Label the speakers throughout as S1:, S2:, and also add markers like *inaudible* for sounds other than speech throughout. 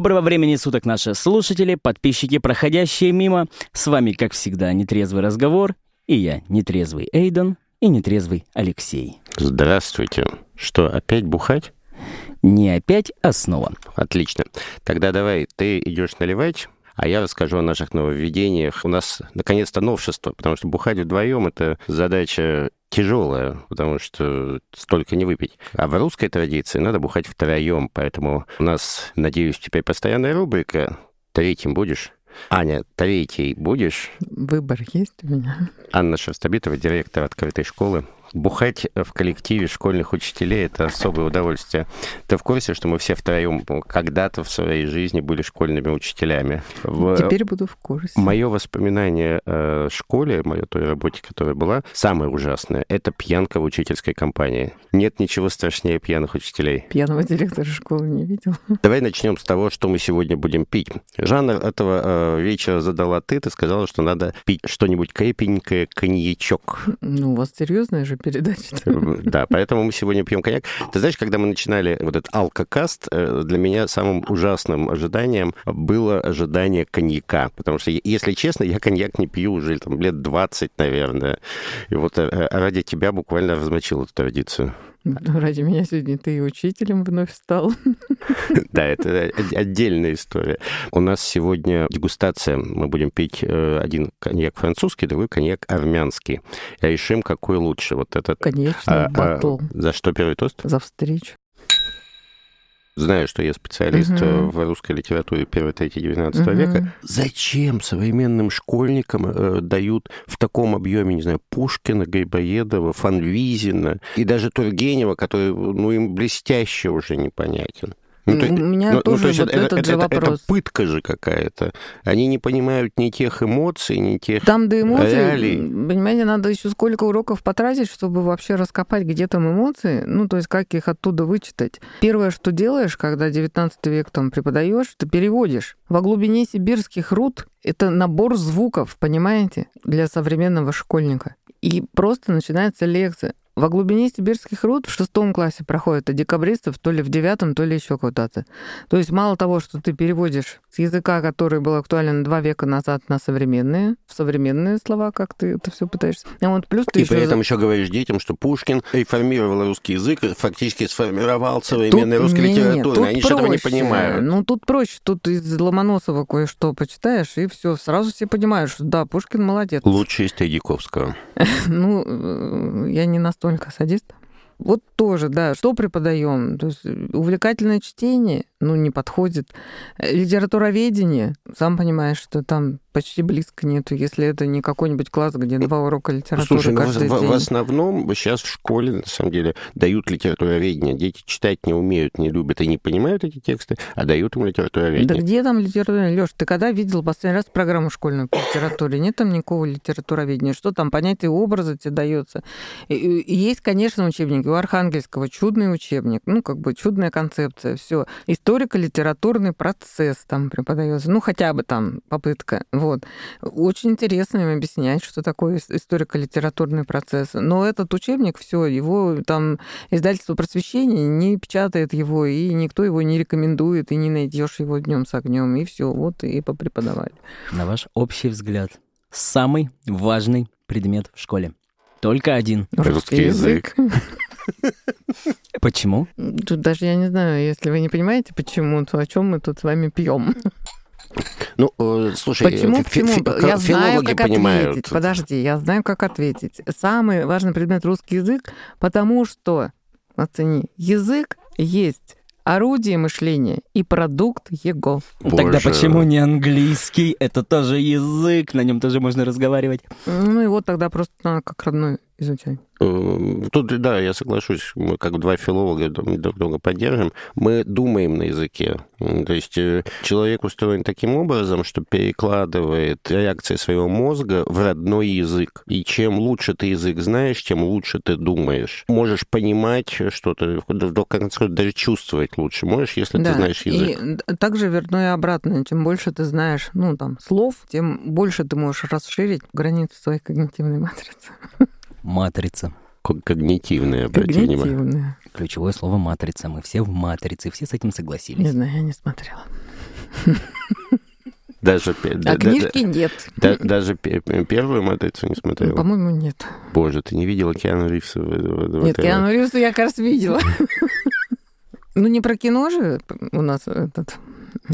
S1: Доброго времени суток, наши слушатели, подписчики, проходящие мимо. С вами, как всегда, нетрезвый разговор. И я, нетрезвый Эйден и нетрезвый Алексей.
S2: Здравствуйте. Что, опять бухать?
S1: Не опять, а снова.
S2: Отлично. Тогда давай, ты идешь наливать, а я расскажу о наших нововведениях. У нас наконец-то новшество, потому что бухать вдвоем это задача тяжелая, потому что столько не выпить. А в русской традиции надо бухать втроем, поэтому у нас, надеюсь, теперь постоянная рубрика. Третьим будешь? Аня, третий будешь?
S3: Выбор есть у меня.
S2: Анна Шерстобитова, директор открытой школы. Бухать в коллективе школьных учителей – это особое удовольствие. Ты в курсе, что мы все втроем когда-то в своей жизни были школьными учителями?
S3: В... Теперь буду в курсе.
S2: Мое воспоминание о школе, моей той работе, которая была, самое ужасное – это пьянка в учительской компании. Нет ничего страшнее пьяных учителей.
S3: Пьяного директора школы не видел.
S2: Давай начнем с того, что мы сегодня будем пить. Жанр этого э, вечера задала ты. Ты сказала, что надо пить что-нибудь крепенькое, коньячок.
S3: Ну, у вас серьезная же передача.
S2: Да, поэтому мы сегодня пьем коньяк. Ты знаешь, когда мы начинали вот этот алкокаст, э, для меня самым ужасным ожиданием было ожидание коньяка. Потому что, если честно, я коньяк не пью уже там, лет 20, наверное. И вот э, ради тебя буквально размочил эту традицию.
S3: Ради меня сегодня ты и учителем вновь стал. *laughs*
S2: Да, это отдельная история. У нас сегодня дегустация. Мы будем пить э, один коньяк французский, другой коньяк армянский. Решим, какой лучше. Вот этот...
S3: Конечно, а, батл.
S2: А, за что первый тост?
S3: За встречу.
S2: Знаю, что я специалист угу. в русской литературе 1-3-19 угу. века. Зачем современным школьникам э, дают в таком объеме, не знаю, Пушкина, Грибоедова, Фанвизина и даже Тургенева, который, ну, им блестяще уже непонятен?
S3: Ну, то, У меня ну, тоже ну, то есть вот этот это, же это, вопрос.
S2: Это пытка же какая-то. Они не понимают ни тех эмоций, ни тех
S3: Там до эмоций, реалий. понимаете, надо еще сколько уроков потратить, чтобы вообще раскопать, где там эмоции, ну, то есть как их оттуда вычитать. Первое, что делаешь, когда 19 век там преподаешь, ты переводишь. Во глубине сибирских руд это набор звуков, понимаете, для современного школьника. И просто начинается лекция. Во глубине сибирских руд в шестом классе проходит, а декабристов то ли в девятом, то ли еще куда-то. То есть мало того, что ты переводишь с языка, который был актуален два века назад на современные, в современные слова, как ты это все пытаешься. А вот плюс ты
S2: и еще... при этом еще говоришь детям, что Пушкин реформировал русский язык, фактически сформировал современную русскую литературу. Они что-то не понимают.
S3: Ну, тут проще. Тут из Ломоносова кое-что почитаешь, и все, сразу все понимают, что да, Пушкин молодец.
S2: Лучше из Тредяковского. *laughs*
S3: Ну, э, я не настолько только садист. Вот тоже, да, что преподаем? То есть увлекательное чтение, ну, не подходит. Литературоведение, сам понимаешь, что там почти близко нету, если это не какой-нибудь класс, где два урока литературы
S2: Слушай, ну,
S3: каждый
S2: в,
S3: день.
S2: в основном сейчас в школе, на самом деле, дают литературоведение. Дети читать не умеют, не любят и не понимают эти тексты, а дают им литературоведение.
S3: Да где там литературоведение? Лёш, ты когда видел последний раз программу школьную по литературе? Нет там никакого литературоведения. Что там, понятие образа тебе дается? есть, конечно, учебники. У Архангельского чудный учебник, ну, как бы чудная концепция, все. Историко-литературный процесс там преподается. Ну, хотя бы там попытка вот. Очень интересно им объяснять, что такое историко-литературный процесс. Но этот учебник, все, его там издательство просвещения не печатает его, и никто его не рекомендует, и не найдешь его днем с огнем, и все, вот и попреподавали.
S1: На ваш общий взгляд, самый важный предмет в школе? Только один.
S2: Русский язык.
S1: Почему?
S3: Тут даже я не знаю, если вы не понимаете, почему, то о чем мы тут с вами пьем.
S2: Ну, э, слушай,
S3: почему, почему? я знаю, как
S2: понимают.
S3: ответить. Подожди, я знаю, как ответить. Самый важный предмет русский язык, потому что, оцени, язык есть орудие мышления и продукт его.
S1: Боже. Тогда почему не английский? Это тоже язык, на нем тоже можно разговаривать.
S3: Ну и вот тогда просто надо как родной изучать.
S2: Э, тут, да, я соглашусь, мы как два филолога друг друга поддержим. Мы думаем на языке. То есть э, человек устроен таким образом, что перекладывает реакции своего мозга в родной язык. И чем лучше ты язык знаешь, тем лучше ты думаешь. Можешь понимать что-то, в конце даже чувствовать лучше можешь, если да, ты знаешь язык.
S3: И также верно и обратно. Чем больше ты знаешь, ну, там, слов, тем больше ты можешь расширить границы своей когнитивной матрицы. *laughs*
S1: Матрица.
S2: Когнитивная, обрати внимание.
S1: Ключевое слово матрица. Мы все в матрице, все с этим согласились.
S3: Не знаю, я не смотрела. *laughs*
S2: Даже,
S3: а книжки нет.
S2: Да, даже первую матрицу не смотрела?
S3: Ну, по-моему, нет.
S2: Боже, ты не видела Киану Ривза?
S3: Нет, Киану Ривза я как раз видела. *laughs* Ну, не про кино же у нас этот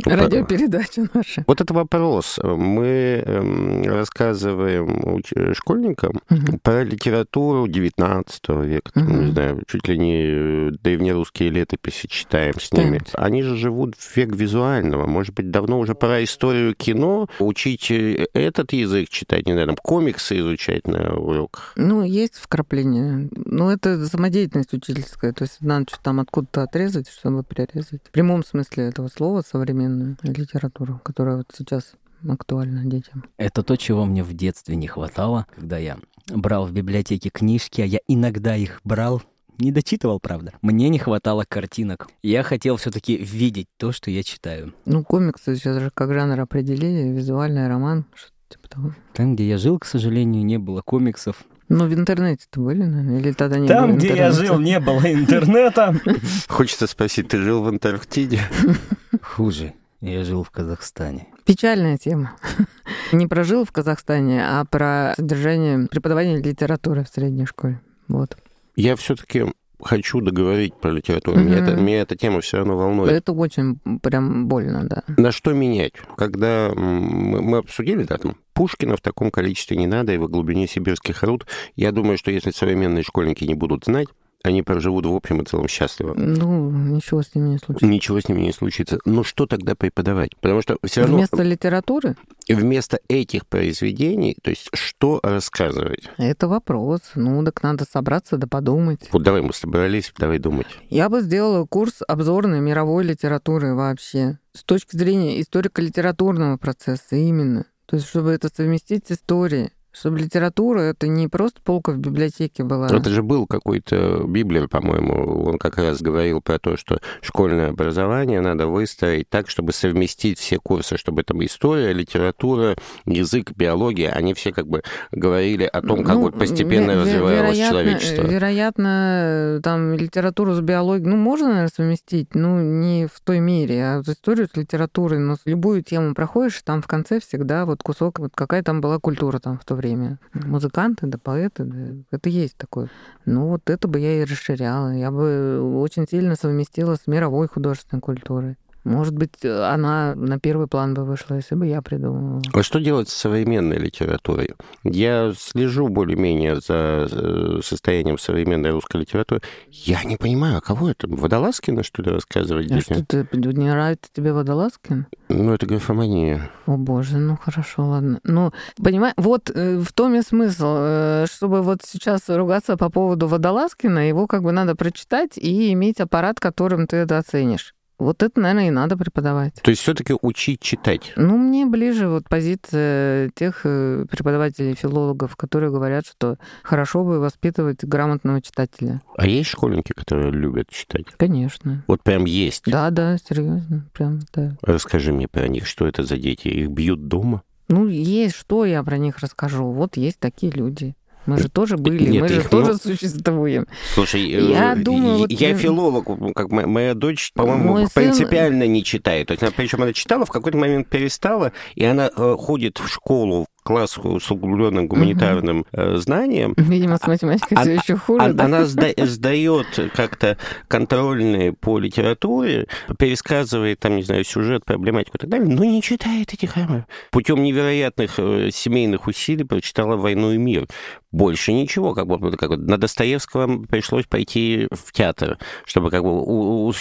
S3: радиопередача наша.
S2: Вот это вопрос. Мы эм, рассказываем школьникам угу. про литературу 19 века, угу. не знаю, чуть ли не древнерусские летописи читаем с ними. Они же живут в век визуального. Может быть, давно уже пора историю кино учить э, этот язык читать, не знаю, там комиксы изучать на уроках.
S3: Ну, есть вкрапление. Ну, это самодеятельность учительская. То есть надо что-то там откуда-то отрезать, чтобы прирезать. В прямом смысле этого слова современную литературу, которая вот сейчас актуальна детям.
S1: Это то, чего мне в детстве не хватало, когда я брал в библиотеке книжки, а я иногда их брал, не дочитывал, правда. Мне не хватало картинок. Я хотел все-таки видеть то, что я читаю.
S3: Ну, комиксы сейчас же как жанр определили, визуальный роман, что-то типа того.
S1: Там, где я жил, к сожалению, не было комиксов.
S3: Ну, в интернете-то были, наверное, или тогда не
S1: Там,
S3: было
S1: где
S3: интернета?
S1: я жил, не было интернета. *laughs*
S2: Хочется спросить, ты жил в Антарктиде? *laughs*
S1: Хуже. Я жил в Казахстане.
S3: Печальная тема. *laughs* Не про жил в Казахстане, а про содержание преподавания литературы в средней школе. Вот.
S2: Я все-таки хочу договорить про литературу. Меня, это, меня эта тема все равно волнует.
S3: Это очень прям больно, да.
S2: На что менять? Когда мы, мы обсудили, да, там, Пушкина в таком количестве не надо, и во глубине сибирских руд, я думаю, что если современные школьники не будут знать, они проживут в общем и целом счастливо.
S3: Ну, ничего с ними не случится.
S2: Ничего с ними не случится. Но что тогда преподавать? Потому что все равно...
S3: Вместо литературы?
S2: Вместо этих произведений, то есть что рассказывать?
S3: Это вопрос. Ну, так надо собраться да подумать.
S2: Вот давай мы собрались, давай думать.
S3: Я бы сделала курс обзорной мировой литературы вообще. С точки зрения историко-литературного процесса именно. То есть, чтобы это совместить с историей. Чтобы литература это не просто полка в библиотеке была.
S2: Это же был какой-то Библия, по-моему. Он как раз говорил про то, что школьное образование надо выстроить так, чтобы совместить все курсы, чтобы там история, литература, язык, биология, они все как бы говорили о том, как ну, вот постепенно ве- развивалось вероятно, человечество.
S3: Вероятно, там литературу с биологией, ну, можно, наверное, совместить, ну, не в той мере, а вот историю с литературой, но любую тему проходишь, там в конце всегда вот кусок, вот какая там была культура там в то время время. Музыканты, да поэты, да, это есть такое. Ну вот это бы я и расширяла. Я бы очень сильно совместила с мировой художественной культурой. Может быть, она на первый план бы вышла, если бы я придумала.
S2: А что делать с современной литературой? Я слежу более-менее за э, состоянием современной русской литературы. Я не понимаю, а кого это? Водолазкина, что ли, рассказывать?
S3: А что ты, не нравится тебе Водолазкин?
S2: Ну, это графомания.
S3: О, боже, ну хорошо, ладно. Ну, понимаешь, вот э, в том и смысл, э, чтобы вот сейчас ругаться по поводу Водолазкина, его как бы надо прочитать и иметь аппарат, которым ты это оценишь. Вот это, наверное, и надо преподавать.
S2: То есть все-таки учить читать?
S3: Ну, мне ближе вот позиция тех э, преподавателей, филологов, которые говорят, что хорошо бы воспитывать грамотного читателя.
S2: А есть школьники, которые любят читать?
S3: Конечно.
S2: Вот прям есть?
S3: Да, да, серьезно, прям, да.
S2: Расскажи мне про них, что это за дети? Их бьют дома?
S3: Ну, есть, что я про них расскажу. Вот есть такие люди. Мы же тоже были, Нет, мы же тоже ну... существуем.
S2: Слушай, я, э, думаю, вот... я филолог, как моя дочь, по-моему, принципиально сын... не читает. То есть, причем она читала, в какой-то момент перестала, и она э, ходит в школу класс с углубленным гуманитарным угу. знанием.
S3: Видимо, с математикой а, все еще хуже. А,
S2: да? Она сдает как-то контрольные по литературе, пересказывает, там, не знаю, сюжет, проблематику и так далее, но не читает этих романов. Путем невероятных э, семейных усилий прочитала «Войну и мир». Больше ничего. Как бы, как бы на Достоевского пришлось пойти в театр, чтобы как бы у, у,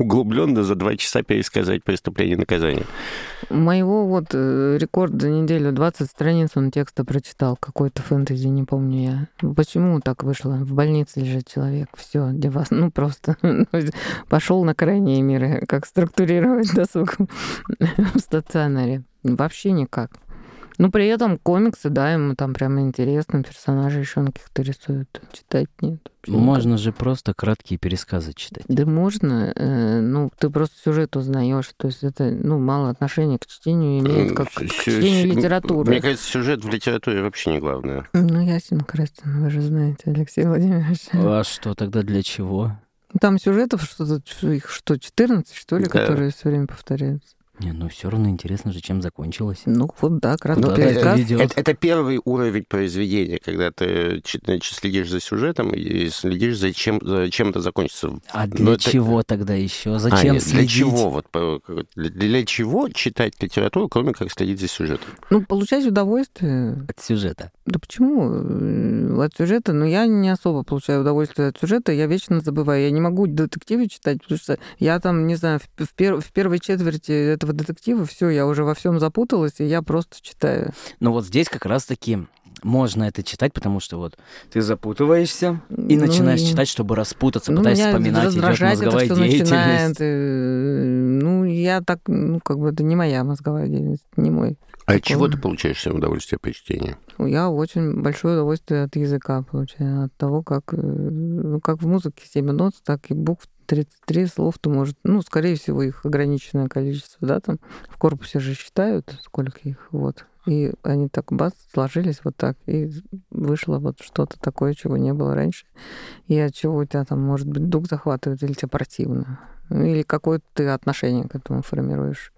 S2: углубленно за два часа пересказать «Преступление и наказание».
S3: Моего вот э, рекорд за неделю 20 20 страниц он текста прочитал, какой-то фэнтези, не помню я. Почему так вышло? В больнице лежит человек, все, для вас, ну просто *laughs* пошел на крайние меры, как структурировать досуг *laughs* в стационаре. Вообще никак. Ну, при этом комиксы, да, ему там прям интересно, персонажи еще на каких-то рисуют. Читать нет.
S1: Можно же просто краткие пересказы читать.
S3: Да можно, э, ну, ты просто сюжет узнаешь, то есть это, ну, мало отношения к чтению имеет, как к чтению литературы.
S2: Мне кажется, сюжет в литературе вообще не главное.
S3: Ну, ясен, Крастин, вы же знаете, Алексей Владимирович.
S1: А *laughs* что тогда для чего?
S3: Там сюжетов что-то, их что, 14, что ли, да. которые все время повторяются.
S1: Не, ну все равно интересно же, чем закончилось.
S3: Ну вот да, краткий
S2: Ну,
S1: Куда это?
S2: Это, это первый уровень произведения, когда ты значит, следишь за сюжетом и следишь за чем, за чем это закончится.
S1: А
S2: Ну,
S1: для
S2: это-
S1: чего тогда еще?
S2: А,
S1: Зачем
S2: нет,
S1: следить?
S2: Для чего? Вот, по- для, для чего читать литературу, кроме как следить за сюжетом?
S3: Ну, получать удовольствие.
S1: От сюжета.
S3: Да почему? Э, От сюжета, но я не особо получаю удовольствие от сюжета, я вечно забываю. Я не могу детективы читать, потому что я там, не знаю, в, в пер- в первой четверти этого детектива все, я уже во всем запуталась, и я просто читаю.
S1: Но вот здесь как раз-таки можно это читать, потому что вот ты запутываешься и
S3: Ну,
S1: начинаешь
S3: и-
S1: читать, чтобы распутаться,
S3: Ну,
S1: пытаясь
S3: меня
S1: вспоминать, идет
S3: это
S1: мозговая деятельность.
S3: начинает. э, Ну, я так, ну, как бы это не моя мозговая деятельность, не мой.
S2: А от чего ты получаешь себе удовольствие при чтении?
S3: Я очень большое удовольствие от языка получаю, от того, как, э, ну, как в музыке 7 нот, так и букв 33 слов, то может, ну, скорее всего, их ограниченное количество, да, там в корпусе же считают, сколько их, вот. И они так бац, сложились вот так, и вышло вот что-то такое, чего не было раньше. И от чего у тебя там, может быть, дух захватывает, или тебе противно. Ну, Или какое-то ты отношение к этому формируешь.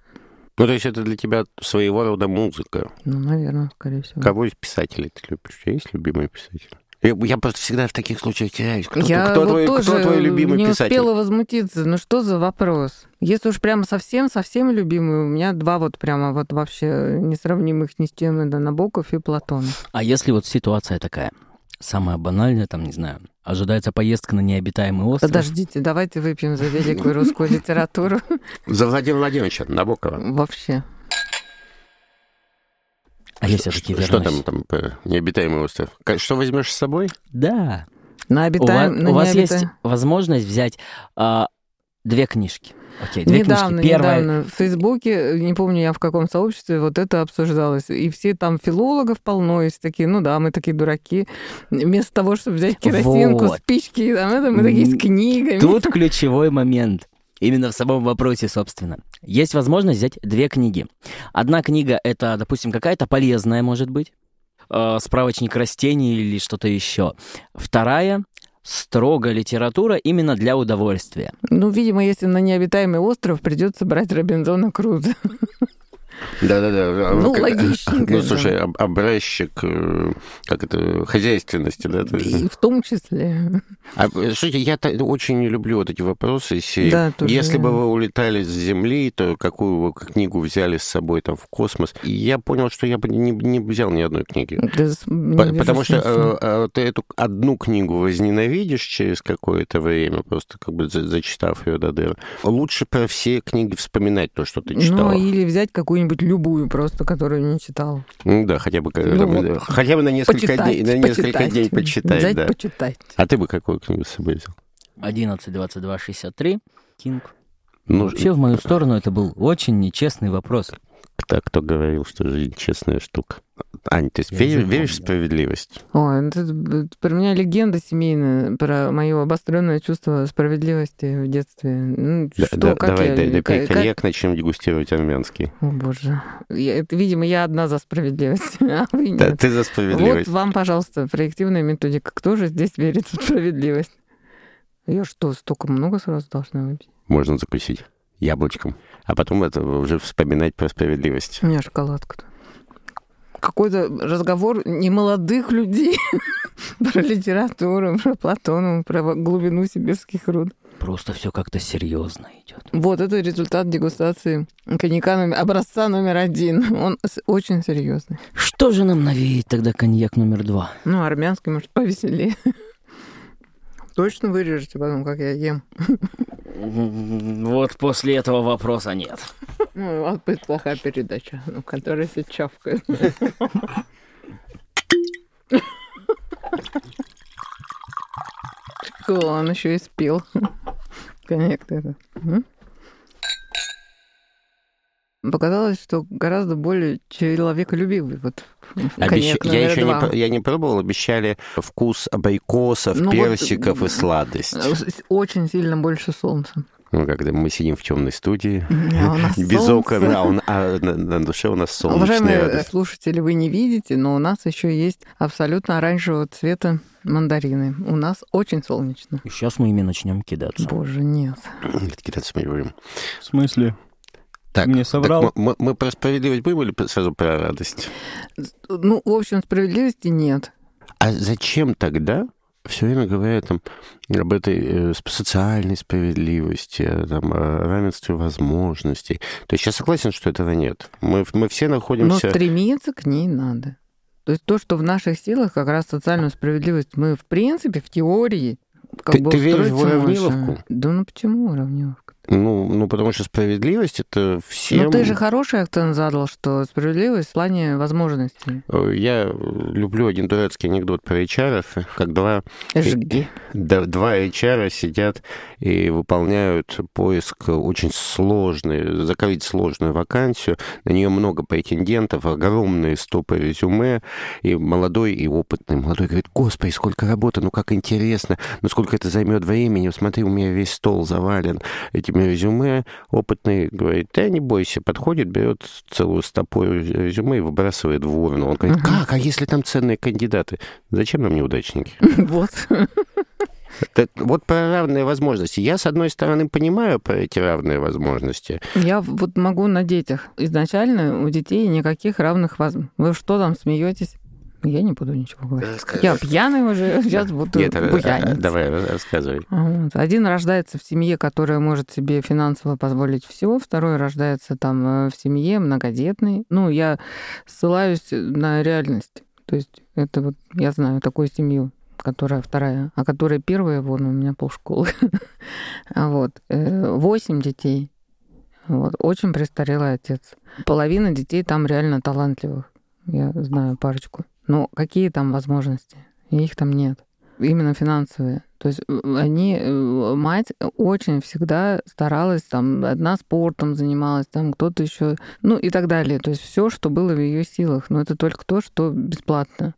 S2: Ну, то есть это для тебя своего рода музыка.
S3: Ну, наверное, скорее всего.
S2: Кого из писателей ты любишь? У тебя есть любимый писатель? Я, я просто всегда в таких случаях теряюсь. Кто,
S3: Я
S2: кто
S3: вот
S2: твой,
S3: тоже
S2: кто твой любимый
S3: не
S2: писатель?
S3: успела возмутиться. Ну что за вопрос? Если уж прямо совсем-совсем любимый, у меня два вот прямо вот вообще несравнимых ни с чем, это Набоков и Платонов.
S1: А если вот ситуация такая, самая банальная, там, не знаю, ожидается поездка на необитаемый остров.
S3: Подождите, давайте выпьем за великую русскую *laughs* литературу.
S2: За Владимира Владимировича Набокова.
S3: Вообще.
S1: А я
S2: Что-
S1: все-таки
S2: что, что
S1: вернусь.
S2: там, там по необитаемый остров? Что возьмешь с собой?
S1: Да.
S3: На
S1: У,
S3: обитаем...
S1: ва-
S3: на
S1: у вас есть возможность взять а, две книжки. Окей, две
S3: Недавно,
S1: книжки. Первая...
S3: недавно в Фейсбуке, не помню я в каком сообществе, вот это обсуждалось. И все там филологов полно, есть такие, ну да, мы такие дураки. Вместо того, чтобы взять керосинку,
S1: Вот.
S3: спички, там это, мы такие с книгами.
S1: Тут ключевой момент. Именно в самом вопросе, собственно. Есть возможность взять две книги. Одна книга — это, допустим, какая-то полезная, может быть, э, справочник растений или что-то еще. Вторая — строго литература именно для удовольствия.
S3: Ну, видимо, если на необитаемый остров, придется брать Робинзона Круза.
S2: Да-да-да.
S3: Ну,
S2: Как-
S3: логичненько,
S2: Ну,
S3: да.
S2: слушай, об- образчик, э, как это, хозяйственности, да? то есть-
S3: И в том числе.
S2: А, слушайте, я очень не люблю вот эти вопросы серии.
S3: Да, тоже
S2: Если бы вы улетали с Земли, то какую вы книгу взяли с собой там в космос? И я понял, что я бы не, не взял ни одной книги.
S3: Да,
S2: По- Потому что э, э, ты эту одну книгу возненавидишь через какое-то время, просто как бы за- зачитав ее до дыр. Лучше про все книги вспоминать то, что ты читал.
S3: Ну, или взять какую-нибудь любую просто, которую не читал.
S2: Ну да, хотя бы, э,
S3: Ну,
S2: там,
S3: вот
S2: э, хотя бы на несколько
S3: Почитать,
S2: дней, на несколько
S3: почитать.
S2: дней почитать,
S3: Взять,
S2: да.
S3: почитать.
S2: А ты бы какую книгу с собой взял?
S1: 11, 22, 63. Кинг.
S2: Ну,
S1: Вообще, в мою сторону это был очень нечестный вопрос.
S2: Кто, кто говорил, что жизнь честная штука? Ань, ты веришь, веришь в
S1: да.
S2: справедливость?
S3: Ой, это, это про меня легенда семейная, про мое обостренное чувство справедливости в детстве. Ну,
S2: Да,
S3: что,
S2: да,
S3: как
S2: давай,
S3: я...
S2: дай, дай
S3: как-
S2: коньяк, начнем дегустировать армянский.
S3: О, боже. Я- это, видимо, я одна за справедливость, *laughs* а вы
S2: Да,
S3: нет.
S2: ты за
S3: Вот
S2: справедливость.
S3: вам, пожалуйста, проективная методика. Кто же здесь верит в справедливость? Я что, столько много сразу должна выпить?
S2: Можно закусить яблочком. А потом это уже вспоминать про справедливость.
S3: У меня шоколадка-то. Какой-то разговор немолодых людей *laughs* про литературу, про Платонова, про глубину сибирских руд.
S1: Просто все как-то серьезно идет.
S3: Вот это результат дегустации коньяка номер, образца номер один. Он очень серьезный.
S1: Что же нам навеет тогда коньяк номер два?
S3: Ну, армянский, может, повеселее. *laughs* Точно вырежете потом, как я ем.
S1: Вот после этого вопроса нет.
S3: Ну, вас будет плохая передача, ну, которая все чавкает. Прикол, он еще и спел. Коньяк это. Показалось, что гораздо более человеколюбивый вот
S2: Обещ-
S3: коньяк
S2: Я еще не,
S3: два.
S2: я не пробовал, обещали вкус абрикосов,
S3: Ну вот,
S2: персиков и
S3: м,
S2: сладость.
S3: С- Очень сильно больше солнца.
S2: Ну, когда мы сидим в темной студии, *laughs*
S3: А *laughs*
S2: без
S3: солнце.
S2: окон, а, он- а на, на душе у нас солнечная
S3: Уважаемые
S2: радость.
S3: слушатели, вы не видите, но у нас еще есть абсолютно оранжевого цвета мандарины. У нас очень солнечно.
S1: Сейчас мы ими начнем кидаться.
S3: Боже, нет.
S2: Кидаться мы будем.
S1: В смысле? Так, Мне соврал. Так
S2: мы, мы про справедливость будем или сразу про радость?
S3: Ну, в общем, справедливости нет.
S2: А зачем тогда все время говорят там, об этой э, социальной справедливости, там, о равенстве возможностей. То есть я согласен, что этого нет. Мы, мы все находимся...
S3: Но стремиться к ней надо. То есть то, что в наших силах, как раз социальную справедливость, мы, в принципе, в теории как
S2: ты,
S3: бы
S2: ты веришь в уравниловку?
S3: Можем. Да ну почему уравниловка?
S2: Ну, ну, потому что справедливость это всем...
S3: Ну, ты же хороший акцент задал, что справедливость в плане возможностей.
S2: Я люблю один дурацкий анекдот про HR, как два...
S3: Жги.
S2: Два HR сидят и выполняют поиск очень сложный, закрыть сложную вакансию. На нее много претендентов, огромные стопы резюме, и молодой, и опытный. Молодой говорит, господи, сколько работы, ну как интересно, ну сколько это займет времени, смотри, у меня весь стол завален эти этими резюме, опытный говорит, да не бойся, подходит, берет целую стопу резюме и выбрасывает в урну. Он говорит, как, а если там ценные кандидаты? Зачем нам неудачники? *laughs*
S3: Вот.
S2: Это, вот про равные возможности. Я, с одной стороны, понимаю про эти равные возможности.
S3: Я вот могу на детях. Изначально у детей никаких равных возможностей. Вы что там смеетесь? Я не буду ничего говорить. Расскажи. Я пьяный уже, сейчас буду Нет, буянить.
S2: Давай, рассказывай.
S3: Один рождается в семье, которая может себе финансово позволить все, второй рождается там э, в семье многодетной. Ну, я ссылаюсь на реальность. То есть это вот, я знаю такую семью, которая вторая, а которая первая, вон у меня полшколы. *laughs* вот. Э, восемь детей. Вот. Очень престарелый отец. Половина детей там реально талантливых. Я знаю парочку. Но какие там возможности? Их там нет. Именно финансовые. То есть э, они, э, мать очень всегда старалась, там, одна спортом занималась, там кто-то еще, ну и так далее. То есть все, что было в ее силах. Но это только то, что бесплатно.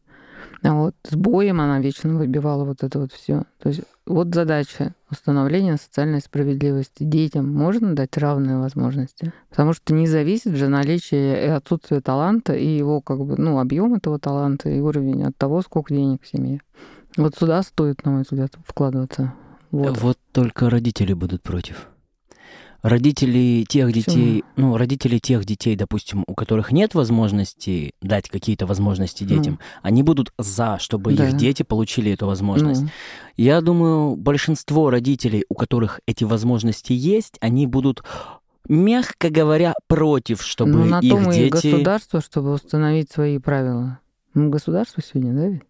S3: А вот с боем она вечно выбивала вот это вот все. То есть вот задача установления социальной справедливости. Детям можно дать равные возможности, потому что не зависит же наличие и отсутствие таланта и его как бы ну объем этого таланта и уровень от того, сколько денег в семье. Вот сюда стоит, на мой взгляд, вкладываться.
S1: Вот. вот только родители будут против родители тех детей, Почему? ну, родители тех детей, допустим, у которых нет возможности дать какие-то возможности детям, ну. они будут за, чтобы да. их дети получили эту возможность. Ну. Я думаю, большинство родителей, у которых эти возможности есть, они будут мягко говоря, против, чтобы ну, на их том дети... и
S3: государство, чтобы установить свои правила. Ну, государство сегодня, да?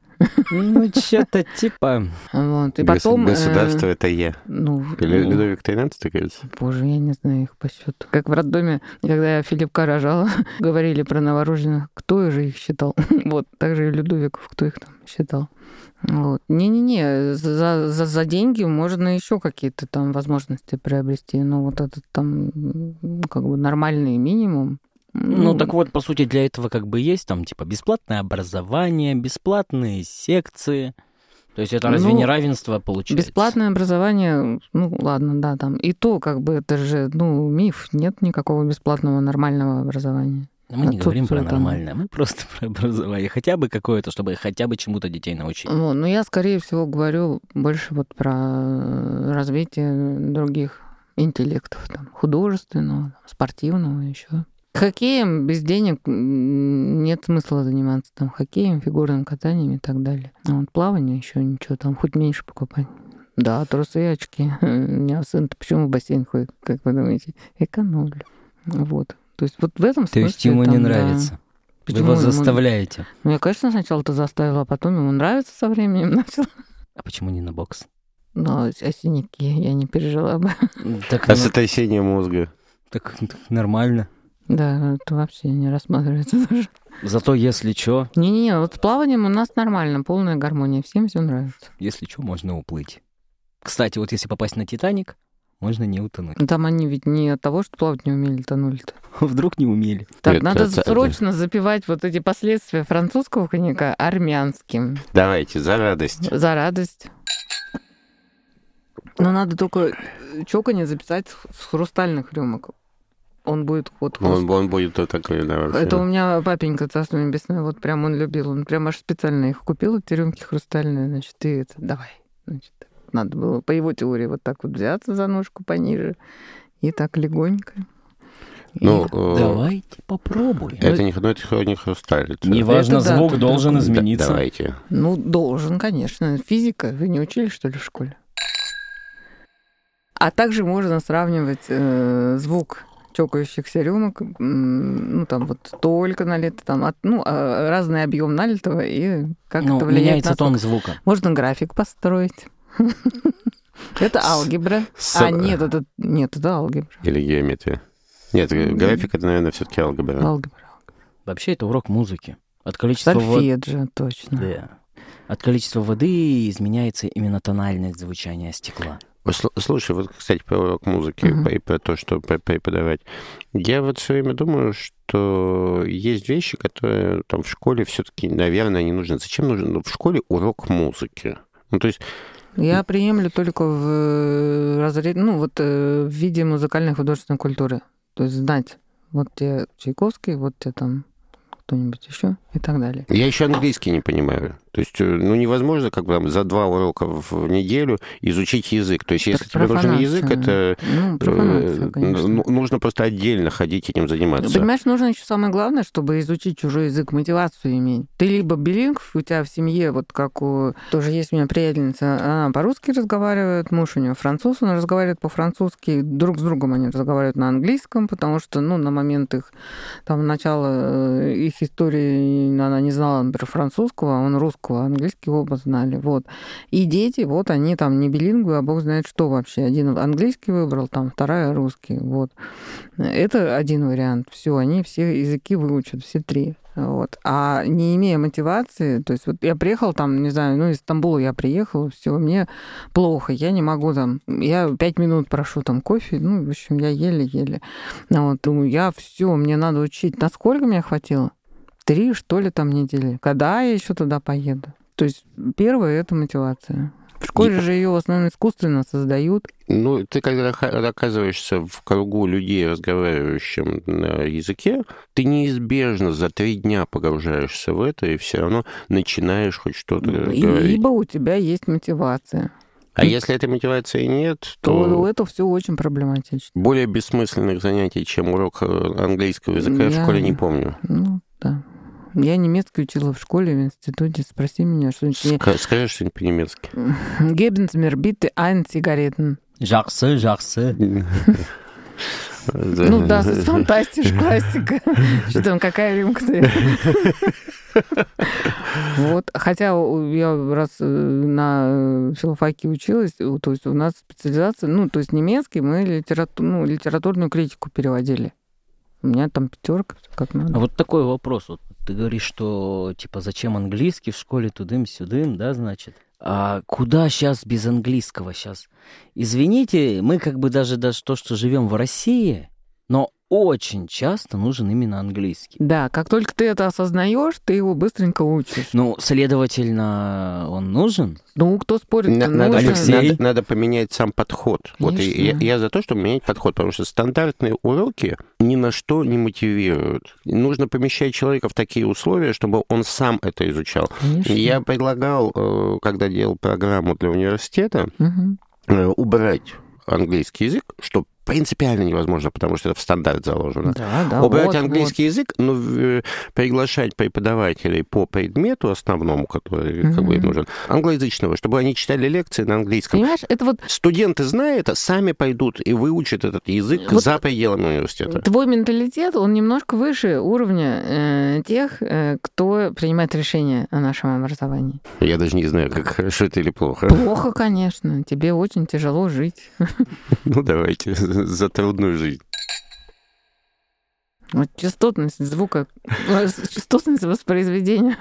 S1: Ну, что-то типа.
S3: Вот. И потом...
S2: Государство э, это я. Ну, Людовик XIII, кажется.
S3: Боже, я не знаю их по счету. Как в роддоме, когда я Филиппка рожала, *laughs* говорили про новорожденных, кто же их считал. *laughs* вот, также и Людовиков, кто их там считал. Вот. Не-не-не, за, за, за деньги можно еще какие-то там возможности приобрести. Но вот этот там как бы нормальный минимум,
S1: ну, так вот, по сути, для этого как бы есть там, типа, бесплатное образование, бесплатные секции. То есть это разве ну, не равенство получается?
S3: Бесплатное образование, ну ладно, да, там. И то, как бы, это же, ну, миф. Нет никакого бесплатного нормального образования.
S1: Мы не а говорим про нормальное, мы просто *laughs* про образование. Хотя бы какое-то, чтобы хотя бы чему-то детей научить.
S3: Ну, ну, я, скорее всего, говорю больше вот про развитие других интеллектов, там, художественного, спортивного еще. Хоккеем без денег нет смысла заниматься там хоккеем, фигурным катанием и так далее. А вот плавание еще ничего, там хоть меньше покупать. Да, трусы и очки. *laughs* У меня сын-то почему в бассейн ходит, как вы думаете? Экономлю. Вот. То есть вот в этом смысле...
S1: То есть ему там, не нравится? Да. Почему Вы его заставляете?
S3: Ну, я, конечно, сначала-то заставила, а потом ему нравится со временем *laughs* начал.
S1: А почему не на бокс?
S3: Ну, а синяки я не пережила бы.
S2: Так, а ну... сотрясение мозга?
S1: Так, так нормально.
S3: Да, это вообще не рассматривается *laughs* даже.
S1: Зато если что...
S3: Не-не-не, вот с плаванием у нас нормально, полная гармония, всем все нравится.
S1: Если что, можно уплыть. Кстати, вот если попасть на Титаник, можно не утонуть.
S3: Там они ведь не от того, что плавать не умели, тонули-то. *laughs*
S1: Вдруг не умели.
S3: Так, это, надо это, срочно это... запивать вот эти последствия французского коньяка армянским.
S2: Давайте, за радость.
S3: За радость. Но надо только чоканье записать с хрустальных рюмок он будет вот...
S2: Он, он будет такой, да, вообще.
S3: Это у меня папенька, царство небесное, вот прям он любил. Он прям аж специально их купил, эти рюмки хрустальные, значит, и это, давай. Значит, надо было по его теории вот так вот взяться за ножку пониже и так легонько.
S2: Ну,
S1: И
S2: э,
S1: давайте попробуем.
S2: Это не, ну, это не хрусталь. это-
S1: Неважно,
S3: Это да,
S1: звук
S3: тут
S1: должен.
S2: Да,
S1: измениться.
S2: давайте.
S3: Ну, должен, конечно. Физика. Вы не учили, что ли, в школе? А также можно сравнивать э, звук чокающихся рюмок, ну, там вот только налито, там, от, ну, а, разный объем налитого, и как
S1: Ну,
S3: это влияет
S1: меняется
S3: на
S1: тон
S3: звук.
S1: звука.
S3: Можно график построить. *laughs* Это алгебра. А, нет, это, нет, это алгебра.
S2: Или геометрия. Нет, график это, наверное, все-таки алгебра.
S3: Алгебра.
S1: Вообще это урок музыки. От количества воды...
S3: Сольфеджио, точно.
S1: Да. От количества воды изменяется именно тональность звучания стекла.
S2: Слушай, вот, кстати, про урок музыки
S3: Мгм.
S2: и про то, что пре- преподавать. Я вот все время думаю, что есть вещи, которые там в школе все-таки, наверное, не нужны. Зачем нужен ну, в школе урок музыки? Ну, то есть,
S3: Я приемлю только в э, разряд, ну вот э, в виде музыкальной художественной культуры. То есть знать, вот тебе Чайковский, вот тебе там кто-нибудь еще и так далее.
S2: я еще английский не понимаю. То есть, э, ну, невозможно как бы там за два урока в неделю изучить язык. То есть, если
S3: Так
S2: тебе нужен язык, это
S3: Ну,
S2: э, ну, нужно просто отдельно ходить этим заниматься.
S3: Понимаешь, нужно еще самое главное, чтобы изучить чужой язык, мотивацию иметь. Ты либо билингв, у тебя в семье, вот как у... Тоже есть у меня приятельница, она по-русски разговаривает, муж у нее француз, он разговаривает по-французски, друг с другом они разговаривают на английском, потому что, ну, на момент их, там, начала э, их истории она не знала, например, французского, а он русского, английский оба знали, вот. И дети, вот, они там не билингвы, а бог знает что вообще. Один английский выбрал, там, вторая русский, вот. Это один вариант. Все, они все языки выучат, все три. Вот. А не имея мотивации, то есть вот я приехал там, не знаю, ну из Стамбула я приехала, все, мне плохо, я не могу там, я пять минут прошу там кофе, ну, в общем, я еле-еле. Вот, думаю, я все, мне надо учить. Насколько мне хватило? Три, что ли, там недели. Когда я еще туда поеду? То есть первое это мотивация. В школе же ее в основном искусственно создают.
S2: Ну, ты когда оказываешься в кругу людей, разговаривающим на языке, ты неизбежно за три дня погружаешься в это и все равно начинаешь хоть что-то
S3: И-
S2: говорить.
S3: Либо у тебя есть мотивация.
S2: А если этой мотивации нет,
S3: То,
S2: то
S3: это все очень проблематично.
S2: более бессмысленных занятий, чем урок э, английского языка, я в
S3: Я-
S2: школе не помню.
S3: Ну, да. Я немецкий учила в школе, в институте. Спроси меня что-нибудь.
S2: Ска- Скажи что-нибудь по-немецки. *laughs*
S3: Mir bitte ein Zigaretten.
S1: Жаксы, жаксы.
S3: Ну, да, фантастиш, классика. *laughs* Что там, какая рюмка-то? Вот. Хотя я раз э, на филфаке училась, э, то есть у нас специализация, ну, то есть немецкий, мы литерату- ну, литературную критику переводили. У меня там пятерка, как
S1: А
S3: надо.
S1: вот такой вопрос. Вот ты говоришь, что типа зачем английский в школе тудым-сюдым, да, значит? А куда сейчас без английского сейчас? Извините, мы как бы даже даже то, что живем в России, но очень часто нужен именно английский.
S3: Да, как только ты это осознаешь, ты его быстренько учишь.
S1: Ну, следовательно, он нужен.
S3: Ну, кто спорит?
S2: На- Надо.
S1: Алексей.
S2: надо- надо поменять сам подход. Вот и я,
S3: Конечно.
S2: я за то, чтобы менять подход, потому что стандартные уроки ни на что не мотивируют. Нужно помещать человека в такие условия, чтобы он сам это изучал.
S3: Конечно.
S2: Я предлагал, э, когда делал программу для университета, э, убрать английский язык, что принципиально невозможно, потому что это в стандарт заложено.
S3: Да, да,
S2: Убрать
S3: вот,
S2: английский язык, но э, приглашать преподавателей по предмету основному, который как бы нужен, англоязычного, чтобы они читали лекции на
S3: вот.
S2: английском.
S3: Понимаешь, это вот
S2: Студенты, зная это, сами пойдут и выучат этот язык
S3: Вот
S2: за пределами университета.
S3: твой менталитет, он немножко выше уровня э, тех, э, кто принимает решения о нашем образовании.
S2: Я даже не знаю, как хорошо это или плохо.
S3: Плохо, конечно, тебе очень тяжело жить. *laughs*
S2: Ну, давайте, за трудную жизнь.
S3: Частотность звука, частотность воспроизведения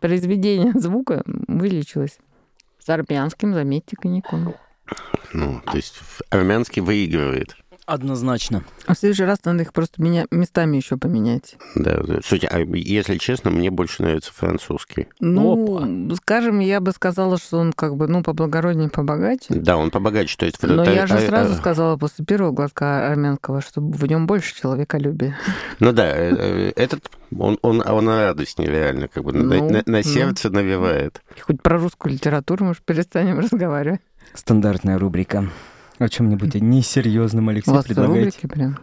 S3: произведения звука увеличилась. С армянским, заметьте, коньяком.
S2: Ну, то есть армянский выигрывает.
S1: Однозначно.
S3: А в следующий раз надо их просто меня местами еще поменять.
S2: Да, да. Слушайте, а если честно, мне больше нравится французский.
S3: Ну, скажем, я бы сказала, что он как бы, ну, поблагороднее, побогаче.
S2: Да, он побогаче. То есть,
S3: Но
S2: это-
S3: я же
S2: а-
S3: сразу
S2: а-
S3: сказала после первого глотка армянского, что в нем больше человеколюбия.
S2: Ну да, э, э, этот, он, он, он радость нереально, как бы на,
S3: Ну,
S2: на- на
S3: ну.
S2: сердце навевает.
S3: Хоть про русскую литературу, может, перестанем разговаривать.
S1: Стандартная рубрика. О чем-нибудь несерьезном, Алексей,
S3: У вас
S1: предлагайте.
S3: рубрики прям.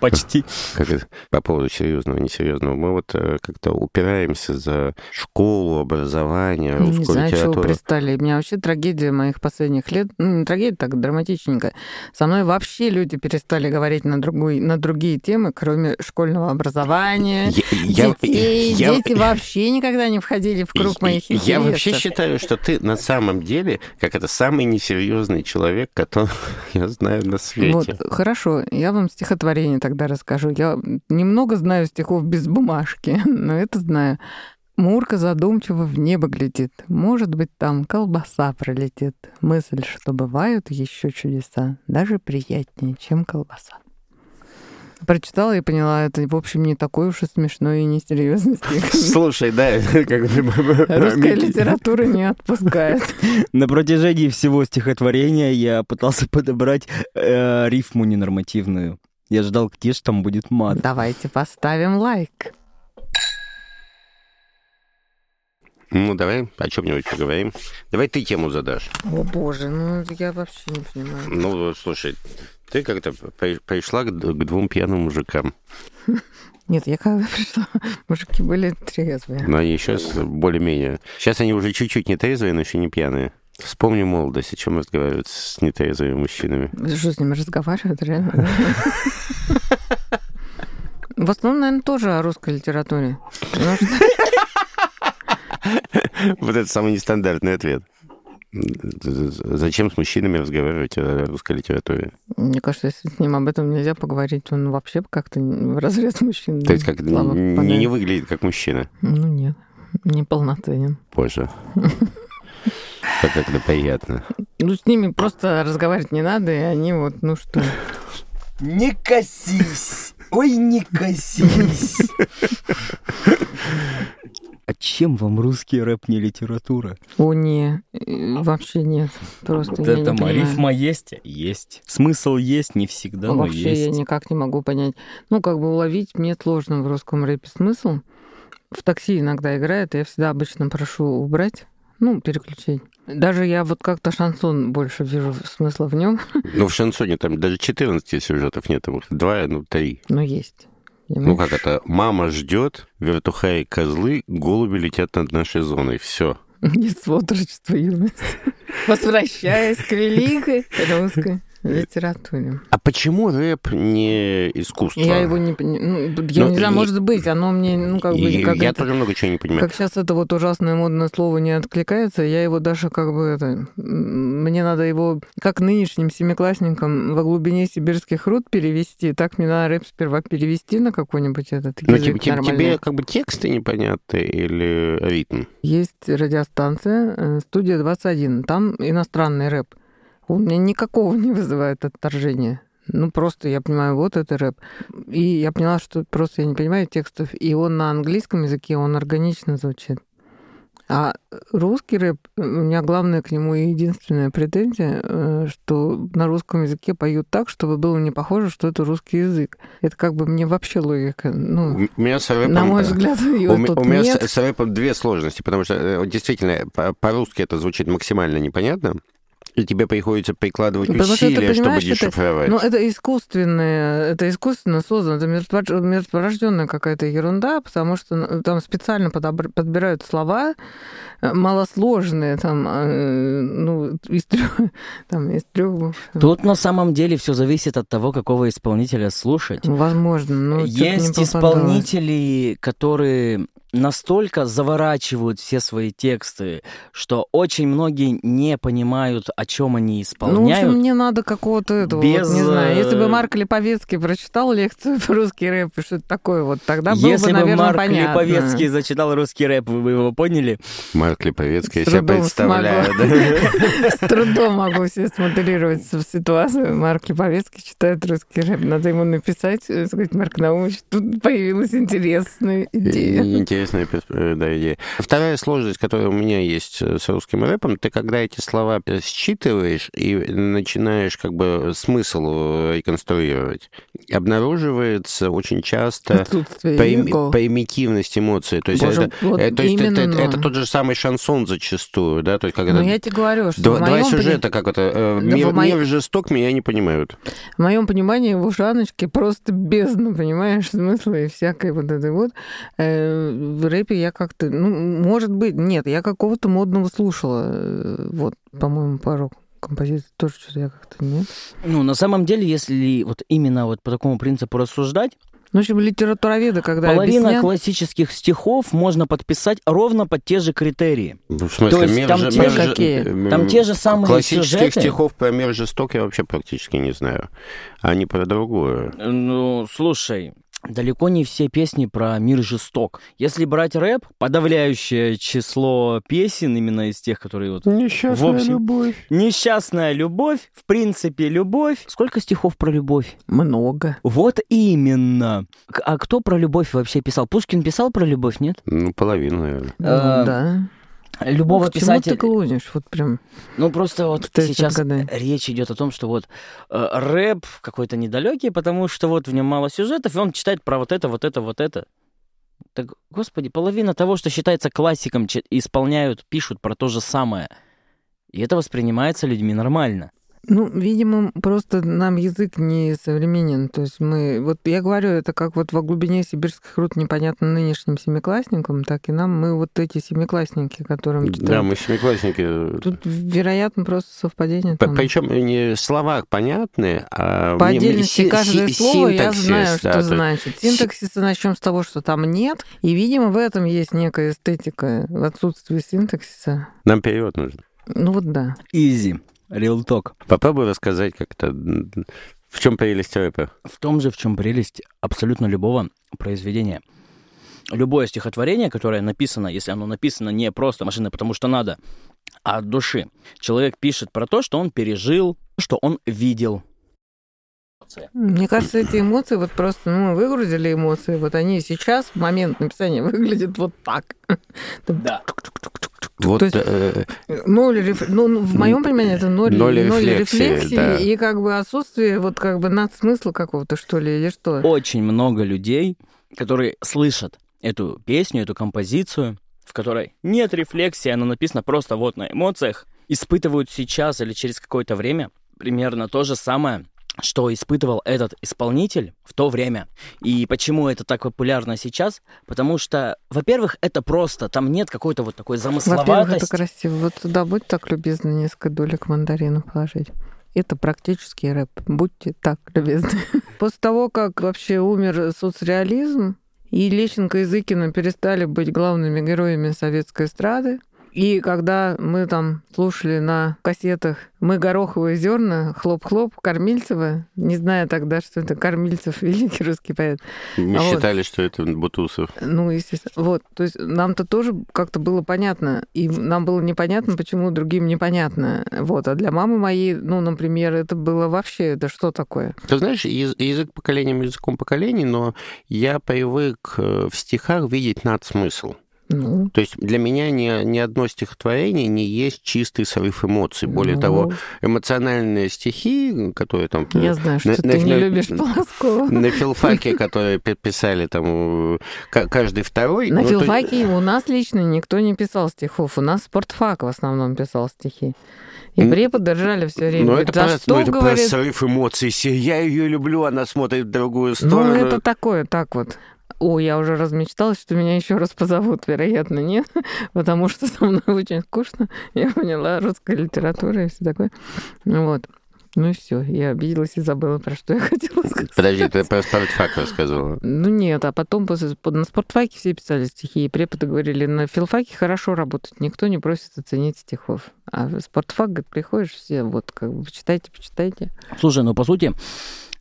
S1: Почти.
S2: Как это, по поводу серьезного, несерьезного. Мы вот э, как-то упираемся за школу, образование,
S3: Не
S2: русскую
S3: знаю, чего вы
S2: литературу.
S3: пристали. У меня вообще трагедия моих последних лет, ну, не трагедия, так драматичненько. Со мной вообще люди перестали говорить на, другой, на другие темы, кроме школьного образования,
S2: Я- я-
S3: детей.
S2: я-
S3: Дети вообще никогда не входили в круг моих интересов.
S2: Я вообще считаю, что ты на самом деле, как это, самый несерьезный человек, которого *laughs* я знаю на свете.
S3: Вот, хорошо, я вам стихотворение тогда расскажу. Я немного знаю стихов без бумажки, *laughs* но это знаю. Мурка задумчиво в небо глядит. Может быть, там колбаса пролетит. Мысль, что бывают еще чудеса, даже приятнее, чем колбаса. Прочитала и поняла, это, в общем, не такой уж и смешной и несерьезный *laughs* стих.
S2: Слушай, да, *laughs* как *laughs*
S3: Русская литература не отпускает.
S1: На протяжении всего стихотворения я пытался подобрать э, рифму ненормативную. Я ждал, где ж там будет мат.
S3: Давайте поставим лайк.
S2: Ну, давай о чем-нибудь поговорим. Давай ты тему задашь.
S3: О боже, ну я вообще не понимаю.
S2: Ну, слушай, ты как-то при- пришла к, двум пьяным мужикам. *laughs*
S3: Нет, я когда пришла, *laughs* мужики были трезвые.
S2: Но они сейчас более-менее... Сейчас они уже чуть-чуть не трезвые, но еще не пьяные. Вспомни молодость, о чем разговаривают с нетрезвыми мужчинами.
S3: Что с ними разговаривают, реально? *laughs* В основном, наверное, тоже о русской литературе. *laughs*
S2: Вот это самый нестандартный ответ. Зачем с мужчинами разговаривать о русской литературе?
S3: Мне кажется, если с ним об этом нельзя поговорить, он вообще как-то в разрез мужчин.
S2: То есть как не, не выглядит как мужчина.
S3: Ну нет, неполноценен.
S2: Боже. *laughs* Как это приятно.
S3: Ну, с ними просто разговаривать не надо, и они вот, ну что...
S1: Не косись! Ой, не косись! *laughs* А чем вам русский рэп не литература?
S3: О, не, э, вообще нет. Просто
S1: Вот
S3: я
S1: это
S3: не
S1: рифма есть? Есть. Смысл есть, не всегда, но
S3: Вообще я
S1: есть.
S3: никак не могу понять. Ну, как бы уловить мне сложно в русском рэпе смысл. В такси иногда играет, и я всегда обычно прошу убрать, ну, переключить. Даже я вот как-то шансон больше вижу смысла в нем,
S2: Ну, в шансоне там даже 14 сюжетов нет, там ну, три.
S3: но есть.
S2: Ну,
S3: Понимаешь?
S2: как это? Мама ждет, вертухаи козлы, голуби летят над нашей зоной. Все.
S3: Детство, отрочество, юность. *laughs* Возвращаясь к великой русской литературе.
S2: А почему рэп не искусство?
S3: Я его не понимаю. Ну, я
S2: Ну,
S3: не знаю,
S2: и-
S3: может быть, оно мне, ну, как бы, как
S2: я
S3: это-
S2: тоже много чего не понимаю.
S3: Как сейчас это вот ужасное модное слово не откликается, я его даже как бы это... Мне надо его как нынешним семиклассникам во глубине сибирских руд перевести, так мне надо рэп сперва перевести на какой-нибудь этот
S2: Ну,
S3: язык
S2: тебе, тебе- тебе как бы тексты непонятны или ритм?
S3: Есть радиостанция э, «Студия 21», там иностранный рэп. Он меня никакого не вызывает отторжения. Ну, просто я понимаю, вот это рэп. И я поняла, что просто я не понимаю текстов. И он на английском языке, он органично звучит. А русский рэп, у меня главная к нему и единственная претензия, э, что на русском языке поют так, чтобы было не похоже, что это русский язык. Это как бы мне вообще логика. Ну,
S2: У меня с рэпом...
S3: на мой взгляд, *laughs* ее
S2: у,
S3: тут
S2: у меня
S3: нет.
S2: с, с рэпом две сложности, потому что э, действительно по- по-русски это звучит максимально непонятно, и тебе приходится прикладывать
S3: Потому что это,
S2: усилия, чтобы
S3: понимаешь, это-
S2: дешифровать.
S3: Ну, это искусственное, это искусственно создано, это мертво- мертворожденная какая-то ерунда, потому что ну, там специально подобр- подбирают слова э, малосложные, там, э, ну, из трех, *laughs* там, из трех.
S1: Тут на самом деле все зависит от того, какого исполнителя слушать.
S3: Возможно, но
S1: Есть исполнители, которые настолько заворачивают все свои тексты, что очень многие не понимают, о чем они
S3: Ну, в
S1: исполняют.
S3: общем, мне надо какого-то этого, вот,
S1: без,
S3: не знаю, если бы
S1: э,
S3: Марк Липовецкий прочитал лекцию *laughs* по русский рэп и что-то такое, вот тогда было
S1: Если
S3: бы,
S1: бы
S3: наверное,
S1: Марк
S3: понятно.
S1: Липовецкий зачитал русский рэп, вы бы его поняли?
S2: Марк Липовецкий, я себя представляю.
S3: С трудом могу себе смоделировать ситуацию. Марк Липовецкий читает русский рэп. Надо ему написать, э, сказать, Марк Наумович, тут появилась интересная идея.
S2: Интересная э, да, идея. Вторая сложность, которая у меня есть э, с русским рэпом, ты когда эти слова считываешь и начинаешь как бы смысл реконструировать, обнаруживается очень часто примитивность эмоций. То есть, Боже, это, вот то есть это, это, это тот же самый шансон зачастую, да? То есть, когда
S3: ну, я тебе говорю, что
S2: два, два сюжета, как это, да мир, мо... мир жесток, меня не понимают.
S3: В моем понимании в ушаночке просто бездна, понимаешь, смысла и всякой вот этой вот. Э, в рэпе я как-то, ну, может быть, нет, я какого-то модного слушала, э, вот, по-моему, пару композиции тоже что-то я как-то нет.
S1: Ну, на самом деле, если вот именно вот по такому принципу рассуждать,
S3: ну, в общем, литературоведы, когда
S1: Половина
S3: объяснят...
S1: классических стихов можно подписать ровно под те же критерии.
S2: В смысле, То есть
S1: мир там,
S2: же,
S1: те,
S2: мир
S1: какие? там те же самые
S2: Классических
S1: сюжеты.
S2: стихов про мир жесток я вообще практически не знаю. Они про другое.
S1: Ну, слушай, далеко не все песни про мир жесток. Если брать рэп, подавляющее число песен именно из тех, которые вот...
S2: Несчастная в общем, любовь.
S1: Несчастная любовь, в принципе, любовь. Сколько стихов про любовь?
S3: Много.
S1: Вот именно. А кто про любовь вообще писал? Пушкин писал про любовь, нет?
S2: Ну, половину, наверное.
S3: Ну, да
S1: любого ну, писателя.
S3: ты клонишь? Вот прям.
S1: Ну, просто вот сейчас годы. речь идет о том, что вот э, рэп какой-то недалекий, потому что вот в нем мало сюжетов, и он читает про вот это, вот это, вот это. Так, господи, половина того, что считается классиком, исполняют, пишут про то же самое. И это воспринимается людьми нормально.
S3: Ну, видимо, просто нам язык не современен. То есть мы... Вот я говорю, это как вот во глубине сибирских руд непонятно нынешним семиклассникам, так и нам. Мы вот эти семиклассники, которым.
S2: Да, мы семиклассники.
S3: Тут, вероятно, просто совпадение. Там.
S2: Причем не слова понятные, а...
S3: По отдельности мне, каждое слово я знаю, что да, значит. Синтаксис начнем с того, что там нет. И, видимо, в этом есть некая эстетика в отсутствии синтаксиса.
S2: Нам перевод нужен.
S3: Ну вот да.
S1: Easy. Real talk.
S2: Попробуй рассказать как-то, в чем прелесть рэпа?
S1: В том же, в чем прелесть абсолютно любого произведения. Любое стихотворение, которое написано, если оно написано не просто машиной, потому что надо, а от души. Человек пишет про то, что он пережил, что он видел,
S3: мне кажется, эти эмоции, вот просто, ну, мы выгрузили эмоции, вот они сейчас, в момент написания, *laughs* выглядят вот так.
S1: Да.
S2: Вот,
S3: То есть, э, ноль, реф... ну, ну в моем понимании это ноль, ноль, ноль рефлексии, рефлексии да. и как бы отсутствие вот как бы надсмысла какого-то, что ли, или что?
S1: Очень много людей, которые слышат эту песню, эту композицию, в которой нет рефлексии, она написана просто вот на эмоциях, испытывают сейчас или через какое-то время примерно то же самое, что испытывал этот исполнитель в то время. И почему это так популярно сейчас? Потому что, во-первых, это просто, там нет какой-то вот такой замысловатости.
S3: Во-первых, это красиво. Вот туда будь так любезны несколько долек мандарина положить. Это практически рэп. Будьте так любезны. *laughs* После того, как вообще умер соцреализм, и Лещенко и Зыкина перестали быть главными героями советской эстрады, и когда мы там слушали на кассетах «Мы гороховые зерна», «Хлоп-хлоп», Кормильцева, не зная тогда, что это Кормильцев, *laughs* великий русский поэт.
S2: Мы а считали, вот. что это Бутусов.
S3: Ну, естественно. Вот, то есть нам-то тоже как-то было понятно, и нам было непонятно, почему другим непонятно. Вот, а для мамы моей, ну, например, это было вообще, это что такое?
S2: Ты знаешь, язык поколением языком поколений, но я привык э, в стихах видеть надсмысл. Ну. То есть для меня ни, ни одно стихотворение не есть чистый срыв эмоций. Более ну. того, эмоциональные стихи, которые там...
S3: Я знаю, что на, ты на, не на, любишь Полоскова. *laughs*
S2: На филфаке, которые писали там каждый второй...
S3: На ну, филфаке то... у нас лично никто не писал стихов. У нас спортфак в основном писал стихи. И преподы ржали все время.
S2: Ну, это, про, что, ну, это говорит... про срыв эмоций. Я ее люблю, она смотрит в другую сторону.
S3: Ну, это такое, так вот о, я уже размечталась, что меня еще раз позовут, вероятно, нет, *laughs* потому что со мной очень скучно. Я поняла русская литература и все такое. Вот. Ну и все, я обиделась и забыла, про что я *laughs* хотела сказать.
S2: Подожди, ты про спортфак рассказывала.
S3: Ну нет, а потом после, на спортфаке все писали стихи, и преподы говорили, на филфаке хорошо работать, никто не просит оценить стихов. А в спортфак, говорит, приходишь, все вот как бы почитайте, почитайте.
S1: Слушай, ну по сути,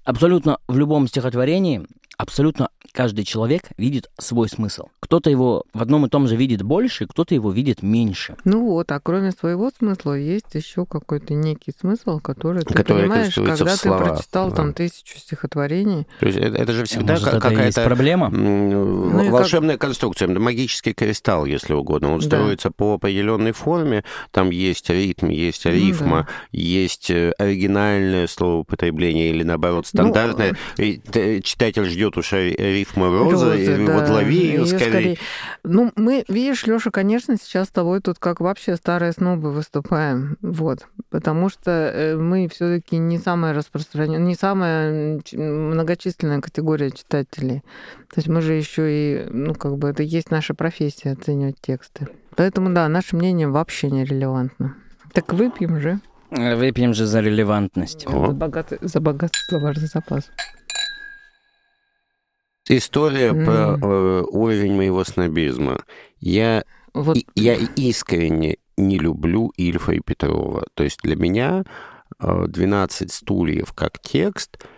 S1: абсолютно в любом стихотворении абсолютно каждый человек видит свой смысл. Кто-то его в одном и том же видит больше, кто-то его видит меньше.
S3: Ну вот, а кроме своего смысла есть еще какой-то некий смысл, который ты который понимаешь, когда ты прочитал да. там тысячу стихотворений.
S2: То есть это, это же всегда Может, какая-то
S1: проблема.
S2: Ну, волшебная как... конструкция, магический кристалл, если угодно. Он да. строится по определенной форме, там есть ритм, есть рифма, ну, да. есть э, оригинальное слово употребление или наоборот ну, стандартное. Ну, и читатель ждет уж рифма розы, розы и да. вот лови ее, ее скорее. скорее.
S3: Ну, мы, видишь, Лёша, конечно, сейчас с тобой тут как вообще старые снобы выступаем. Вот. Потому что э, мы все таки не самая распространенная, не самая многочисленная категория читателей. То есть мы же еще и, ну, как бы это есть наша профессия оценивать тексты. Поэтому, да, наше мнение вообще не релевантно. Так выпьем же.
S1: Выпьем же за релевантность.
S3: За богатый, за богатый словарный запас.
S2: История mm. про э, уровень моего снобизма. Я, вот. и, я искренне не люблю Ильфа и Петрова. То есть для меня «12 стульев» как текст —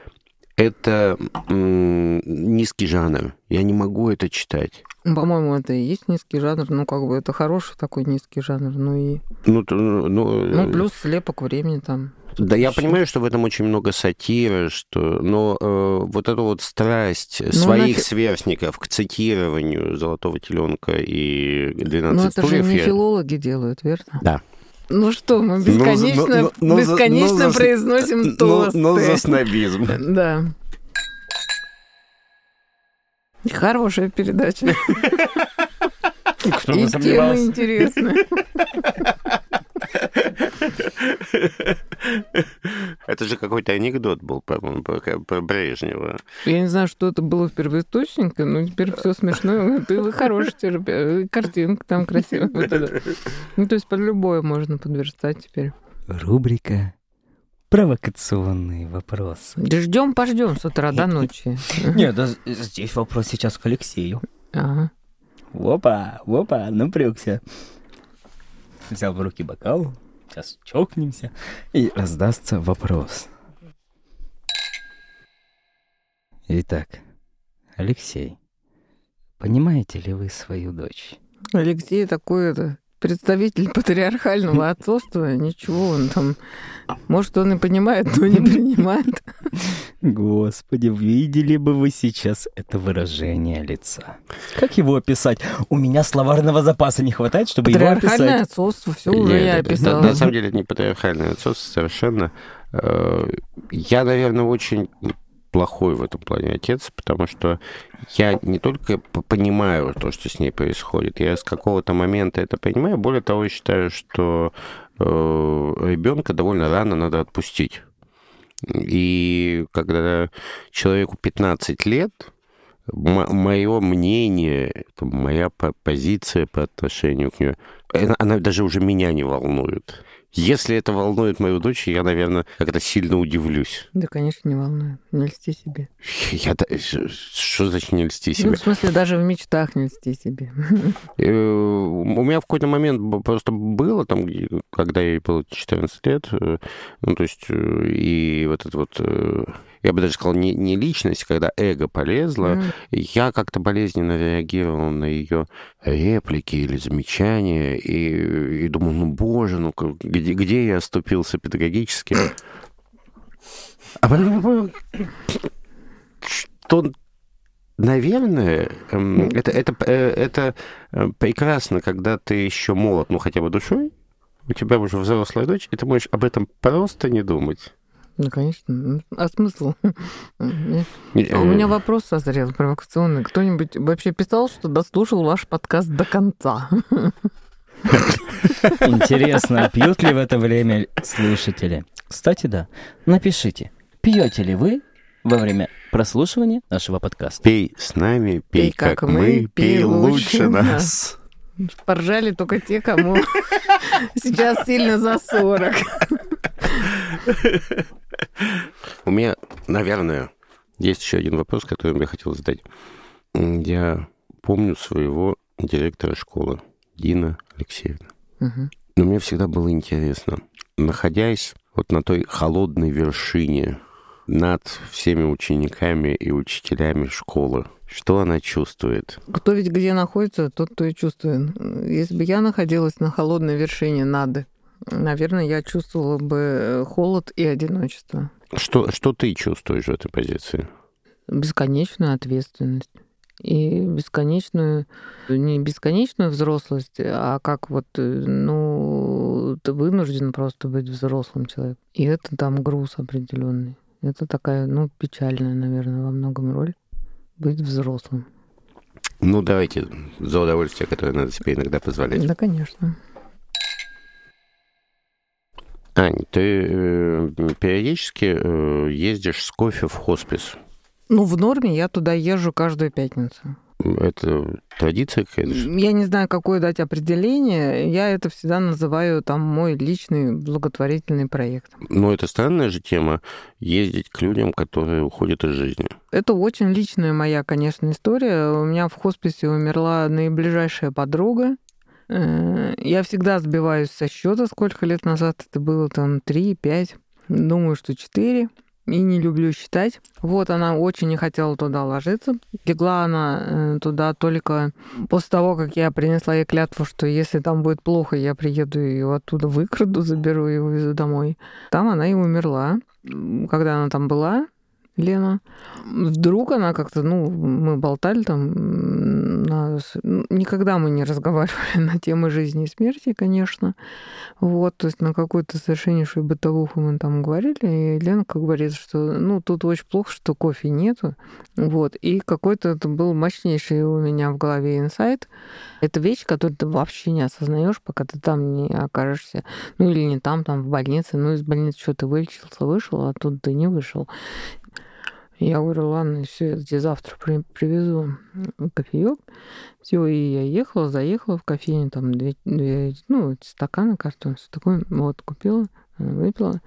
S2: это низкий жанр. Я не могу это читать.
S3: По-моему, это и есть низкий жанр. Ну, как бы это хороший такой низкий жанр. Ну и...
S2: Ну, ну, ну,
S3: ну плюс слепок времени там.
S2: Да, я понимаю, что в этом очень много сатиры, что, но э, вот эту вот страсть ну, своих нафиг... сверстников к цитированию «Золотого теленка» и «12 Ну,
S3: это
S2: стульев»,
S3: же не я... филологи делают, верно?
S2: Да.
S3: Ну что, мы бесконечно, ну, ну, ну, бесконечно ну, произносим ну, тосты.
S2: Ну, за снобизм.
S3: Да. Хорошая передача.
S1: Кто И
S3: темы интересные.
S2: Это же какой-то анекдот был, по-моему, про Брежнева.
S3: Я не знаю, что это было в первоисточнике, но теперь все смешно. Ты *laughs* хороший теперь, картинка там красивая. Ну, то есть под любое можно подверстать теперь.
S1: Рубрика провокационные вопросы.
S3: Да ждем, пождем с утра до ночи.
S1: Нет, да здесь вопрос сейчас к Алексею.
S3: Ага.
S1: Опа, опа, напрягся. Взял в руки бокал, сейчас чокнемся, и раздастся вопрос. Итак, Алексей, понимаете ли вы свою дочь?
S3: Алексей такой это представитель *laughs* патриархального отцовства, ничего, он там, может, он и понимает, но не *laughs* принимает.
S1: Господи, видели бы вы сейчас это выражение лица. Как его описать? У меня словарного запаса не хватает, чтобы его описать.
S3: Патриархальное отцовство, все уже я описала.
S2: На, самом деле это не патриархальное отцовство совершенно. Э, я, наверное, очень плохой в этом плане отец, потому что я не только понимаю то, что с ней происходит, я с какого-то момента это понимаю, более того, я считаю, что э, ребенка довольно рано надо отпустить. И когда человеку 15 лет, мое мнение, моя позиция по отношению к нему, она даже уже меня не волнует. Если это волнует мою дочь, я, наверное, как-то сильно удивлюсь.
S3: Да, конечно, не волнует. Не льсти себе.
S2: Я, что значит не льсти себе?
S3: Ну, в смысле, даже в мечтах не льсти себе.
S2: Э, у меня в какой-то момент просто было, там, когда ей было 14 лет, э, ну, то есть, э, и вот это вот я бы даже сказал, не, не личность, когда эго полезло, mm. я как-то болезненно реагировал на ее реплики или замечания, и, и думал, ну, боже, ну, где, где я оступился педагогически? А потом что Наверное, эм, это, это, э, это э, прекрасно, когда ты еще молод, ну хотя бы душой, у тебя уже взрослая дочь, и ты можешь об этом просто не думать.
S3: Ну, конечно. А смысл? *laughs* У меня вопрос созрел провокационный. Кто-нибудь вообще писал, что дослушал ваш подкаст до конца? *laughs*
S1: Интересно, пьют ли в это время слушатели? Кстати, да. Напишите, пьете ли вы во время прослушивания нашего подкаста?
S2: Пей с нами, пей, пей как, как мы, пей лучше нас.
S3: Поржали только те, кому *laughs* сейчас сильно за 40.
S2: У меня, наверное, есть еще один вопрос, который я хотел задать. Я помню своего директора школы, Дина Алексеевна. Угу. Но мне всегда было интересно, находясь вот на той холодной вершине над всеми учениками и учителями школы. Что она чувствует?
S3: Кто ведь где находится, тот то и чувствует. Если бы я находилась на холодной вершине Нады, наверное, я чувствовала бы холод и одиночество.
S2: Что, что ты чувствуешь в этой позиции?
S3: Бесконечную ответственность и бесконечную, не бесконечную взрослость, а как вот, ну, ты вынужден просто быть взрослым человеком. И это там груз определенный. Это такая, ну, печальная, наверное, во многом роль быть взрослым.
S2: Ну, давайте за удовольствие, которое надо себе иногда позволять.
S3: Да, конечно.
S2: Ань, ты э, периодически э, ездишь с кофе в хоспис.
S3: Ну, в норме я туда езжу каждую пятницу.
S2: Это традиция какая-то?
S3: Я не знаю, какое дать определение. Я это всегда называю там мой личный благотворительный проект.
S2: Но это странная же тема ездить к людям, которые уходят из жизни.
S3: Это очень личная моя, конечно, история. У меня в хосписе умерла наиближайшая подруга. Э, я всегда сбиваюсь со счета, сколько лет назад это было, там, 3-5. Думаю, что 4 и не люблю считать. Вот она очень не хотела туда ложиться. Легла она э, туда только после того, как я принесла ей клятву, что если там будет плохо, я приеду ее оттуда выкраду, заберу и вывезу домой. Там она и умерла. Когда она там была, Лена. Вдруг она как-то, ну, мы болтали там, на... Ну, никогда мы не разговаривали *laughs* на темы жизни и смерти, конечно. Вот, то есть на какую-то совершеннейшую бытовуху мы там говорили, и Лена как говорит, что, ну, тут очень плохо, что кофе нету. Вот, и какой-то это был мощнейший у меня в голове инсайт. Это вещь, которую ты вообще не осознаешь, пока ты там не окажешься. Ну, или не там, там в больнице. Ну, из больницы что-то вылечился, вышел, а тут ты не вышел. Я говорю, ладно, все, я тебе завтра при, привезу кофеек. Все, и я ехала, заехала в кофейню, там две, две ну, стаканы, картон, все такое. Вот, купила, выпила.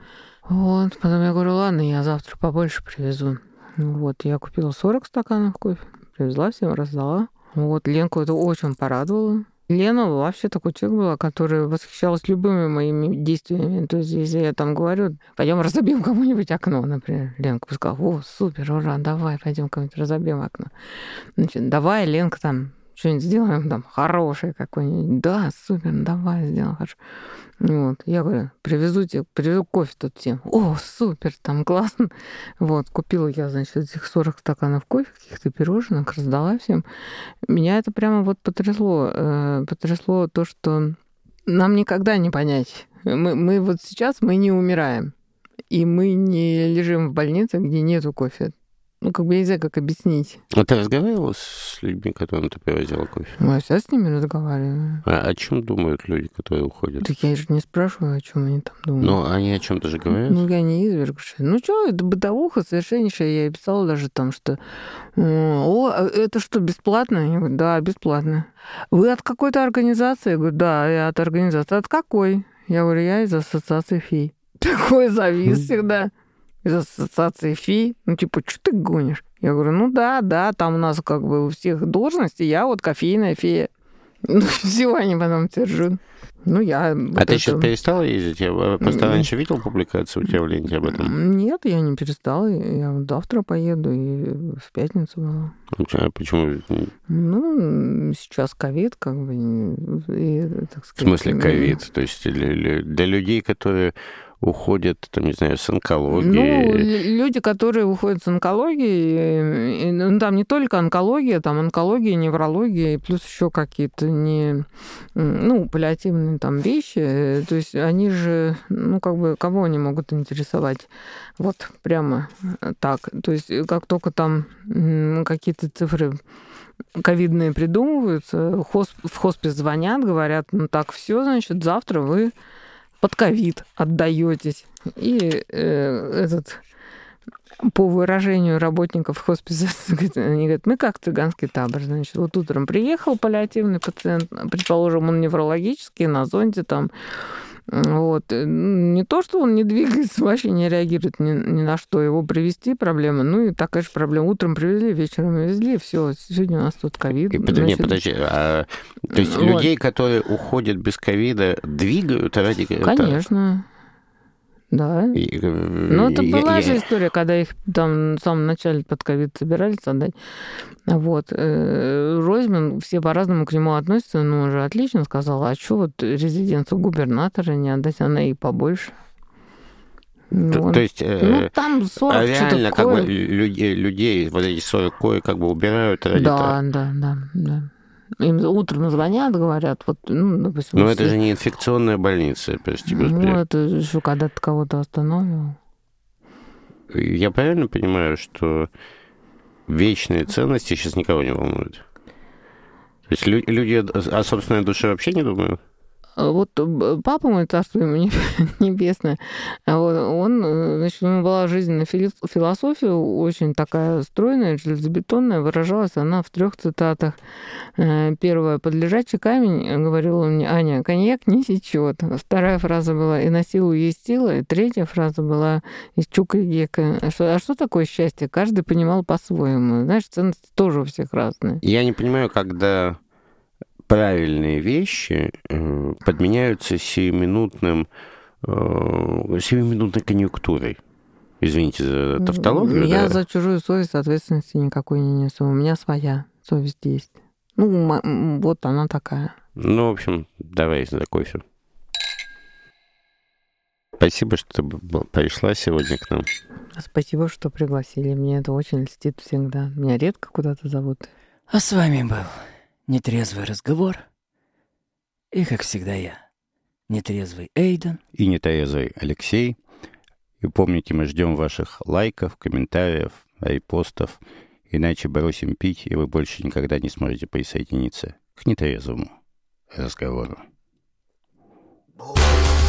S3: Вот, потом я говорю, ладно, я завтра побольше привезу. Вот, я купила 40 стаканов кофе, привезла всем, раздала. Вот, Ленку это очень порадовало. Лена вообще такой человек была, который восхищалась любыми моими действиями. То есть, если я там говорю, пойдем разобьем кому-нибудь окно, например, Ленка бы сказала, о, супер, ура, давай, пойдем кому-нибудь разобьем окно. Значит, давай, Ленка, там, что-нибудь сделаем там хорошее какое-нибудь. Да, супер, давай сделаем хорошо. Вот. Я говорю, привезу тебе, привезу кофе тут всем. О, супер, там классно. Вот, купила я, значит, этих 40 стаканов кофе, каких-то пирожных, раздала всем. Меня это прямо вот потрясло. Э, потрясло то, что нам никогда не понять. Мы, мы вот сейчас, мы не умираем. И мы не лежим в больнице, где нету кофе. Ну, как бы я не знаю, как объяснить.
S2: А ты разговаривала с людьми, которым ты привозила кофе?
S3: Ну, я всегда с ними разговариваю.
S2: А о чем думают люди, которые уходят?
S3: Так я же не спрашиваю, о чем они там думают.
S2: Ну, они о чем-то же говорят?
S3: Ну, я не изверг. Ну, что, это бытовуха совершеннейшая. Я писала даже там, что о, а это что, бесплатно? Я говорю, да, бесплатно. Вы от какой-то организации? Я говорю, да, я от организации. От какой? Я говорю, я из ассоциации ФИ. *laughs* Такой завис всегда из ассоциации ФИ. Ну, типа, что ты гонишь? Я говорю, ну да, да, там у нас как бы у всех должности, я вот кофейная фея. *laughs* Ну, все они потом держат. Ну, я...
S2: А
S3: вот
S2: ты
S3: это...
S2: сейчас перестала ездить? Я просто раньше видел публикацию у тебя в ленте об этом.
S3: Нет, я не перестала. Я завтра поеду, и в пятницу была.
S2: А почему?
S3: Ну, сейчас ковид, как бы, и, так сказать...
S2: В смысле ковид? То есть для, для людей, которые уходят, там, не знаю, с онкологией?
S3: Ну, люди, которые уходят с онкологией, ну, там не только онкология, там онкология, неврология, и плюс еще какие-то не, ну, паллиативные там вещи, то есть они же, ну, как бы, кого они могут интересовать? Вот прямо так. То есть как только там какие-то цифры ковидные придумываются, в хоспис звонят, говорят, ну так, все, значит, завтра вы под ковид отдаетесь. И э, этот по выражению работников хосписа, *laughs* они говорят, мы как цыганский табор, значит, вот утром приехал паллиативный пациент, предположим, он неврологический, на зонте там, вот. Э, не то, что он не *laughs* двигается, вообще не реагирует ни, ни на что. Его привести проблема. Ну и такая же проблема. Утром привезли, вечером везли, все. Сегодня у нас тут ковид.
S2: Значит... Не, подожди. А, то есть вот. людей, которые уходят без ковида, двигают ради
S3: Конечно. Да.
S2: И, э,
S3: ну, это
S2: и-
S3: была
S2: и-
S3: же история, когда их там в самом начале под ковид собирались отдать. Вот. э, Ройзман, все по-разному к нему относятся, но он же отлично сказал, а что вот резиденцию губернатора не отдать, она и побольше.
S2: То,
S3: Вот.
S2: то есть... э,
S3: Ну, там 40
S2: а реально, как бы людей, людей, вот эти 40 кое как бы убирают ради того.
S3: Да, да, да, да. Им утром звонят, говорят, вот, ну, допустим...
S2: Но это же не инфекционная больница, прости господи.
S3: Ну, это еще когда ты кого-то остановил.
S2: Я правильно понимаю, что вечные ценности сейчас никого не волнуют? То есть лю- люди о собственной душе вообще не думают?
S3: А Вот папа мой, царство ему не- *laughs* небесное, а вот он, э, значит, у него была жизненная философия, очень такая стройная, железобетонная, выражалась она в трех цитатах. Э, Первая, под лежачий камень, э, говорил он мне, Аня, коньяк не течет. Вторая фраза была, и на силу есть сила. И третья фраза была из Чука и Гека. А что, а что такое счастье? Каждый понимал по-своему. Знаешь, ценности тоже у всех разные.
S2: Я не понимаю, когда правильные вещи э, подменяются сиюминутным, э, сиюминутной конъюнктурой. Извините за тавтологию.
S3: Я
S2: да.
S3: за чужую совесть ответственности никакой не несу. У меня своя совесть есть. Ну, вот она такая.
S2: Ну, в общем, давай за кофе. Спасибо, что пришла сегодня к нам.
S3: Спасибо, что пригласили. Мне это очень льстит всегда. Меня редко куда-то зовут.
S1: А с вами был нетрезвый разговор. И, как всегда, я, нетрезвый Эйден.
S2: И нетрезвый Алексей. И помните, мы ждем ваших лайков, комментариев, репостов. Иначе бросим пить, и вы больше никогда не сможете присоединиться к нетрезвому разговору.
S4: Нетрезвый